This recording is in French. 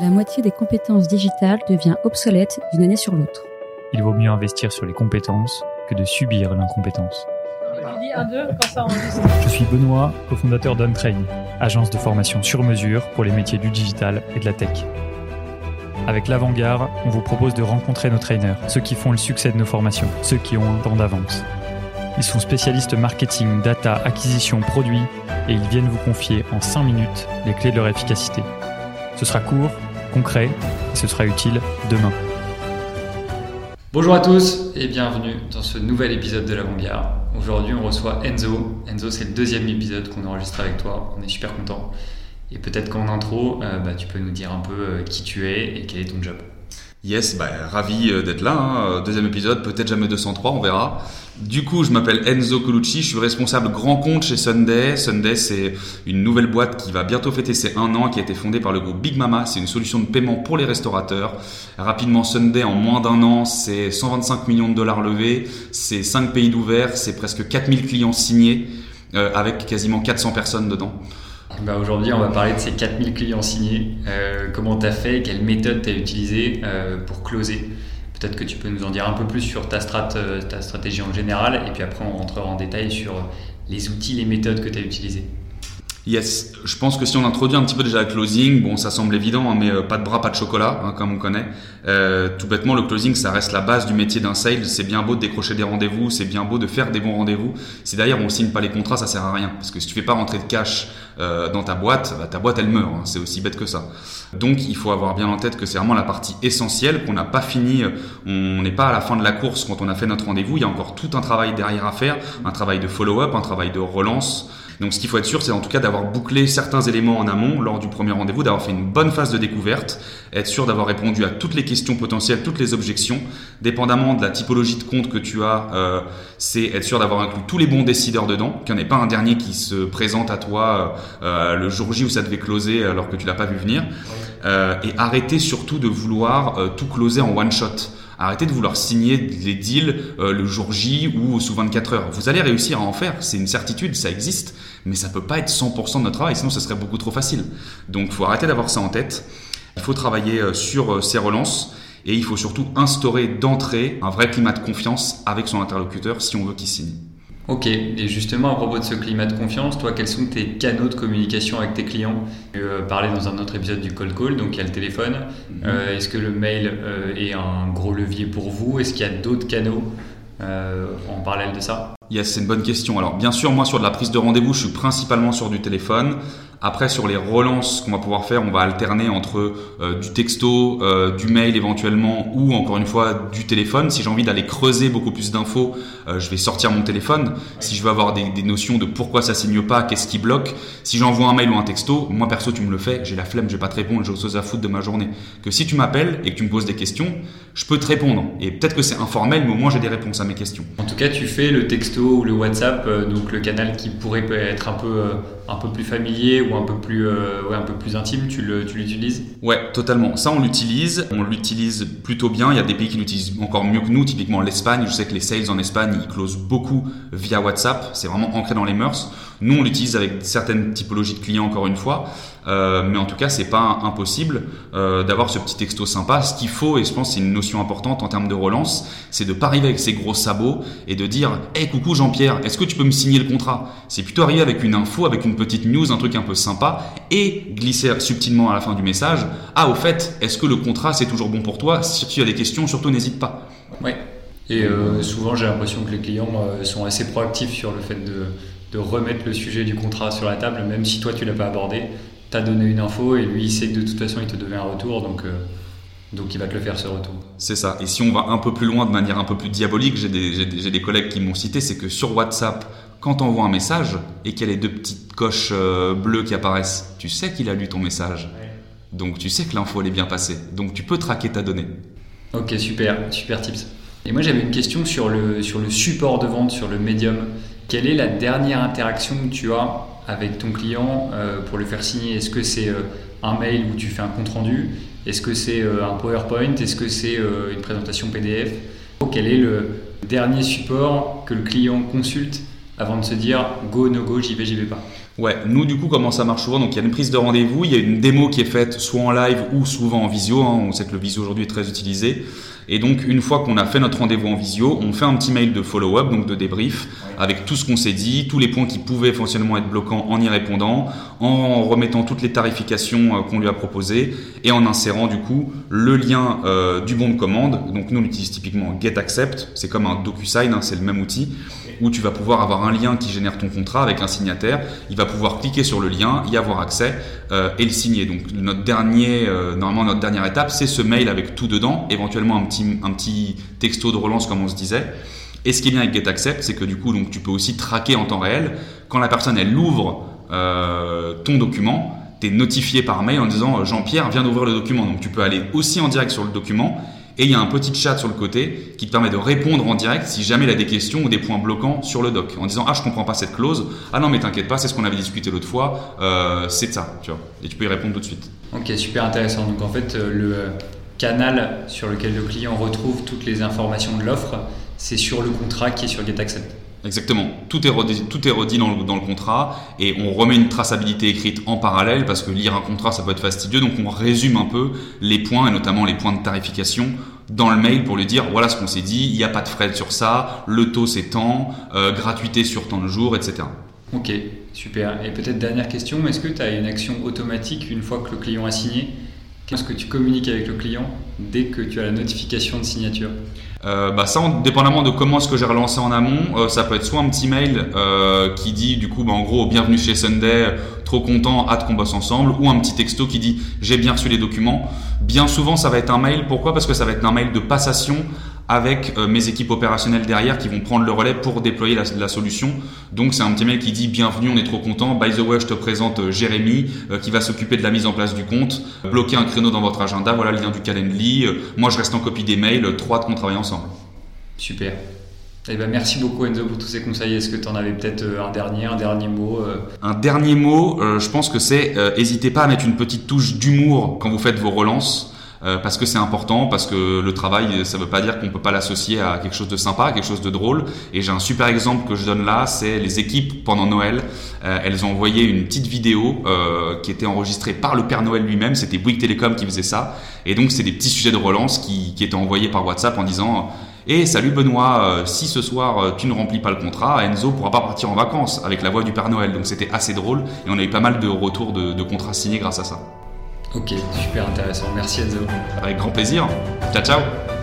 La moitié des compétences digitales devient obsolète d'une année sur l'autre. Il vaut mieux investir sur les compétences que de subir l'incompétence. Je suis Benoît, cofondateur d'Untrain, agence de formation sur mesure pour les métiers du digital et de la tech. Avec l'Avant-Garde, on vous propose de rencontrer nos trainers, ceux qui font le succès de nos formations, ceux qui ont un temps d'avance. Ils sont spécialistes marketing, data, acquisition, produits et ils viennent vous confier en 5 minutes les clés de leur efficacité. Ce sera court, concret et ce sera utile demain. Bonjour à tous et bienvenue dans ce nouvel épisode de l'Avant-Garde. Aujourd'hui, on reçoit Enzo. Enzo, c'est le deuxième épisode qu'on enregistre avec toi. On est super content. Et peut-être qu'en intro, euh, bah, tu peux nous dire un peu euh, qui tu es et quel est ton job. Yes, bah, ravi euh, d'être là. Hein. Deuxième épisode, peut-être jamais 203, on verra. Du coup, je m'appelle Enzo Colucci, je suis responsable grand compte chez Sunday. Sunday, c'est une nouvelle boîte qui va bientôt fêter ses un an, qui a été fondée par le groupe Big Mama. C'est une solution de paiement pour les restaurateurs. Rapidement, Sunday, en moins d'un an, c'est 125 millions de dollars levés, c'est 5 pays d'ouvert, c'est presque 4000 clients signés, euh, avec quasiment 400 personnes dedans. Bah aujourd'hui, on va parler de ces 4000 clients signés. Euh, comment tu as fait? Quelle méthode tu as utilisée euh, pour closer? Peut-être que tu peux nous en dire un peu plus sur ta, euh, ta stratégie en général et puis après on rentrera en détail sur les outils, les méthodes que tu as utilisées. Yes, je pense que si on introduit un petit peu déjà le closing, bon, ça semble évident, hein, mais euh, pas de bras, pas de chocolat, hein, comme on connaît. Euh, tout bêtement, le closing, ça reste la base du métier d'un sales. C'est bien beau de décrocher des rendez-vous, c'est bien beau de faire des bons rendez-vous. Si d'ailleurs on signe pas les contrats, ça sert à rien, parce que si tu fais pas rentrer de cash euh, dans ta boîte, bah, ta boîte elle meurt. Hein, c'est aussi bête que ça. Donc il faut avoir bien en tête que c'est vraiment la partie essentielle, qu'on n'a pas fini. On n'est pas à la fin de la course quand on a fait notre rendez-vous. Il y a encore tout un travail derrière à faire, un travail de follow-up, un travail de relance. Donc ce qu'il faut être sûr, c'est en tout cas d'avoir bouclé certains éléments en amont lors du premier rendez-vous, d'avoir fait une bonne phase de découverte, être sûr d'avoir répondu à toutes les questions potentielles, toutes les objections, dépendamment de la typologie de compte que tu as, euh, c'est être sûr d'avoir inclus tous les bons décideurs dedans, qu'il n'y en ait pas un dernier qui se présente à toi euh, le jour J où ça devait closer alors que tu l'as pas vu venir, euh, et arrêter surtout de vouloir tout closer en one shot. Arrêtez de vouloir signer les deals euh, le jour J ou sous 24 heures. Vous allez réussir à en faire, c'est une certitude, ça existe, mais ça peut pas être 100% de notre travail, sinon ce serait beaucoup trop facile. Donc faut arrêter d'avoir ça en tête. Il faut travailler euh, sur euh, ces relances et il faut surtout instaurer d'entrée un vrai climat de confiance avec son interlocuteur si on veut qu'il signe. Ok, et justement à propos de ce climat de confiance, toi, quels sont tes canaux de communication avec tes clients? Tu euh, parlais dans un autre épisode du cold call, donc il y a le téléphone. Mhm. Euh, est-ce que le mail euh, est un gros levier pour vous? Est-ce qu'il y a d'autres canaux en parallèle de ça? Yes, c'est une bonne question. Alors bien sûr, moi sur de la prise de rendez-vous, je suis principalement sur du téléphone. Après, sur les relances qu'on va pouvoir faire, on va alterner entre euh, du texto, euh, du mail éventuellement, ou encore une fois du téléphone. Si j'ai envie d'aller creuser beaucoup plus d'infos, euh, je vais sortir mon téléphone. Si je veux avoir des, des notions de pourquoi ça signe pas, qu'est-ce qui bloque, si j'envoie un mail ou un texto, moi perso, tu me le fais, j'ai la flemme, je vais pas te répondre, j'ai autre chose à foutre de ma journée. Que si tu m'appelles et que tu me poses des questions, je peux te répondre. Et peut-être que c'est informel, mais au moins j'ai des réponses à mes questions. En tout cas, tu fais le texto ou le WhatsApp, donc le canal qui pourrait être un peu un peu plus familier ou un peu plus, euh, ouais, un peu plus intime, tu l'utilises? Ouais, totalement. Ça, on l'utilise. On l'utilise plutôt bien. Il y a des pays qui l'utilisent encore mieux que nous. Typiquement l'Espagne. Je sais que les sales en Espagne, ils closent beaucoup via WhatsApp. C'est vraiment ancré dans les mœurs. Nous, on l'utilise avec certaines typologies de clients, encore une fois. Euh, mais en tout cas, c'est pas impossible euh, d'avoir ce petit texto sympa. Ce qu'il faut, et je pense c'est une notion importante en termes de relance, c'est de pas arriver avec ses gros sabots et de dire Hey, coucou Jean-Pierre, est-ce que tu peux me signer le contrat? C'est plutôt arriver avec une info, avec une petite news, un truc un peu sympa, et glisser subtilement à la fin du message Ah, au fait, est-ce que le contrat c'est toujours bon pour toi? Si tu as des questions, surtout n'hésite pas. Ouais. Et euh, souvent, j'ai l'impression que les clients sont assez proactifs sur le fait de de remettre le sujet du contrat sur la table, même si toi tu l'as pas abordé. Tu as donné une info et lui il sait que de toute façon il te devait un retour, donc, euh, donc il va te le faire ce retour. C'est ça. Et si on va un peu plus loin de manière un peu plus diabolique, j'ai des, des, collègues qui m'ont cité, c'est que sur WhatsApp, quand on envoie un message et qu'il y a les deux petites coches euh, bleues qui apparaissent, tu sais qu'il a lu ton message. Donc tu sais que l'info elle est bien passée. Donc tu peux traquer ta donnée. Ok, super, super tips. Et moi j'avais une question sur le, sur le support de vente, sur le médium. Quelle est la dernière interaction que tu as avec ton client euh, pour le faire signer? Est-ce que c'est euh, un mail où tu fais un compte rendu? Est-ce que c'est euh, un PowerPoint? Est-ce que c'est une présentation PDF Quel est le dernier support que le client consulte avant de se dire go, no go, j'y vais, j'y vais pas? Ouais, nous du coup comment ça marche souvent Donc il y a une prise de rendez-vous, il y a une démo qui est faite soit en live ou souvent en visio. Hein. On sait que le visio aujourd'hui est très utilisé. Et donc, une fois qu'on a fait notre rendez-vous en visio, on fait un petit mail de follow-up, donc de débrief, avec tout ce qu'on s'est dit, tous les points qui pouvaient fonctionnellement être bloquants en y répondant, en remettant toutes les tarifications euh, qu'on lui a proposées et en insérant du coup le lien euh, du bon de commande. Donc, nous on utilise typiquement GetAccept, c'est comme un DocuSign, hein, c'est le même outil où tu vas pouvoir avoir un lien qui génère ton contrat avec un signataire. Il va pouvoir cliquer sur le lien, y avoir accès euh, et le signer. Donc notre dernier, normalement notre dernière étape, c'est ce mail avec tout dedans, éventuellement un petit un petit texto de relance comme on se disait. Et ce qui est bien avec GetAccept, c'est que du coup, donc, tu peux aussi traquer en temps réel. Quand la personne, elle ouvre euh, ton document, tu es notifié par mail en disant euh, Jean-Pierre vient d'ouvrir le document. Donc tu peux aller aussi en direct sur le document. Et il y a un petit chat sur le côté qui te permet de répondre en direct si jamais il a des questions ou des points bloquants sur le doc. En disant Ah, je comprends pas cette clause. Ah non, mais t'inquiète pas, c'est ce qu'on avait discuté l'autre fois. Euh, c'est ça, tu vois. Et tu peux y répondre tout de suite. Ok, super intéressant. Donc en fait, le canal sur lequel le client retrouve toutes les informations de l'offre, c'est sur le contrat qui est sur GetAccept. Exactement. Tout est redit, tout est redit dans, le, dans le contrat et on remet une traçabilité écrite en parallèle parce que lire un contrat ça peut être fastidieux. Donc on résume un peu les points et notamment les points de tarification dans le mail pour lui dire voilà ce qu'on s'est dit, il n'y a pas de frais sur ça, le taux c'est tant, euh, gratuité sur tant de jours, etc. Ok, super. Et peut-être dernière question, est-ce que tu as une action automatique une fois que le client a signé? Qu'est-ce que tu communiques avec le client dès que tu as la notification de signature euh, bah ça, dépendamment de comment est-ce que j'ai relancé en amont, euh, ça peut être soit un petit mail euh, qui dit du coup, bah, en gros, bienvenue chez Sunday, trop content, hâte qu'on bosse ensemble, ou un petit texto qui dit j'ai bien reçu les documents. Bien souvent, ça va être un mail. Pourquoi? Parce que ça va être un mail de passation avec euh, mes équipes opérationnelles derrière qui vont prendre le relais pour déployer la, solution. Donc c'est un petit mail qui dit bienvenue, on est trop content. By the way, je te présente euh, Jérémy euh, qui va s'occuper de la mise en place du compte. Bloquer un créneau dans votre agenda, voilà le lien du Calendly. moi je reste en copie des mails, trois qu'on travaille ensemble. Super. Eh ben, merci beaucoup Enzo pour tous ces conseils. Est-ce que tu en avais peut-être un dernier, un dernier mot Un dernier mot, je pense que c'est n'hésitez pas à mettre une petite touche d'humour quand vous faites vos relances. Euh, parce que c'est important, parce que le travail, ça veut pas dire qu'on peut pas l'associer à quelque chose de sympa, à quelque chose de drôle. Et j'ai un super exemple que je donne là, c'est les équipes pendant Noël. Euh, elles ont envoyé une petite vidéo euh, qui était enregistrée par le Père Noël lui-même. C'était Bouygues Télécom qui faisait ça. Et donc c'est des petits sujets de relance qui, qui étaient envoyés par WhatsApp en disant et salut Benoît, si ce soir tu ne remplis pas le contrat, Enzo pourra pas partir en vacances avec la voix du Père Noël. Donc c'était assez drôle et on a eu pas mal de retours de, de contrats signés grâce à ça. Ok, super intéressant. Merci Enzo. Avec grand plaisir. Ciao, ciao.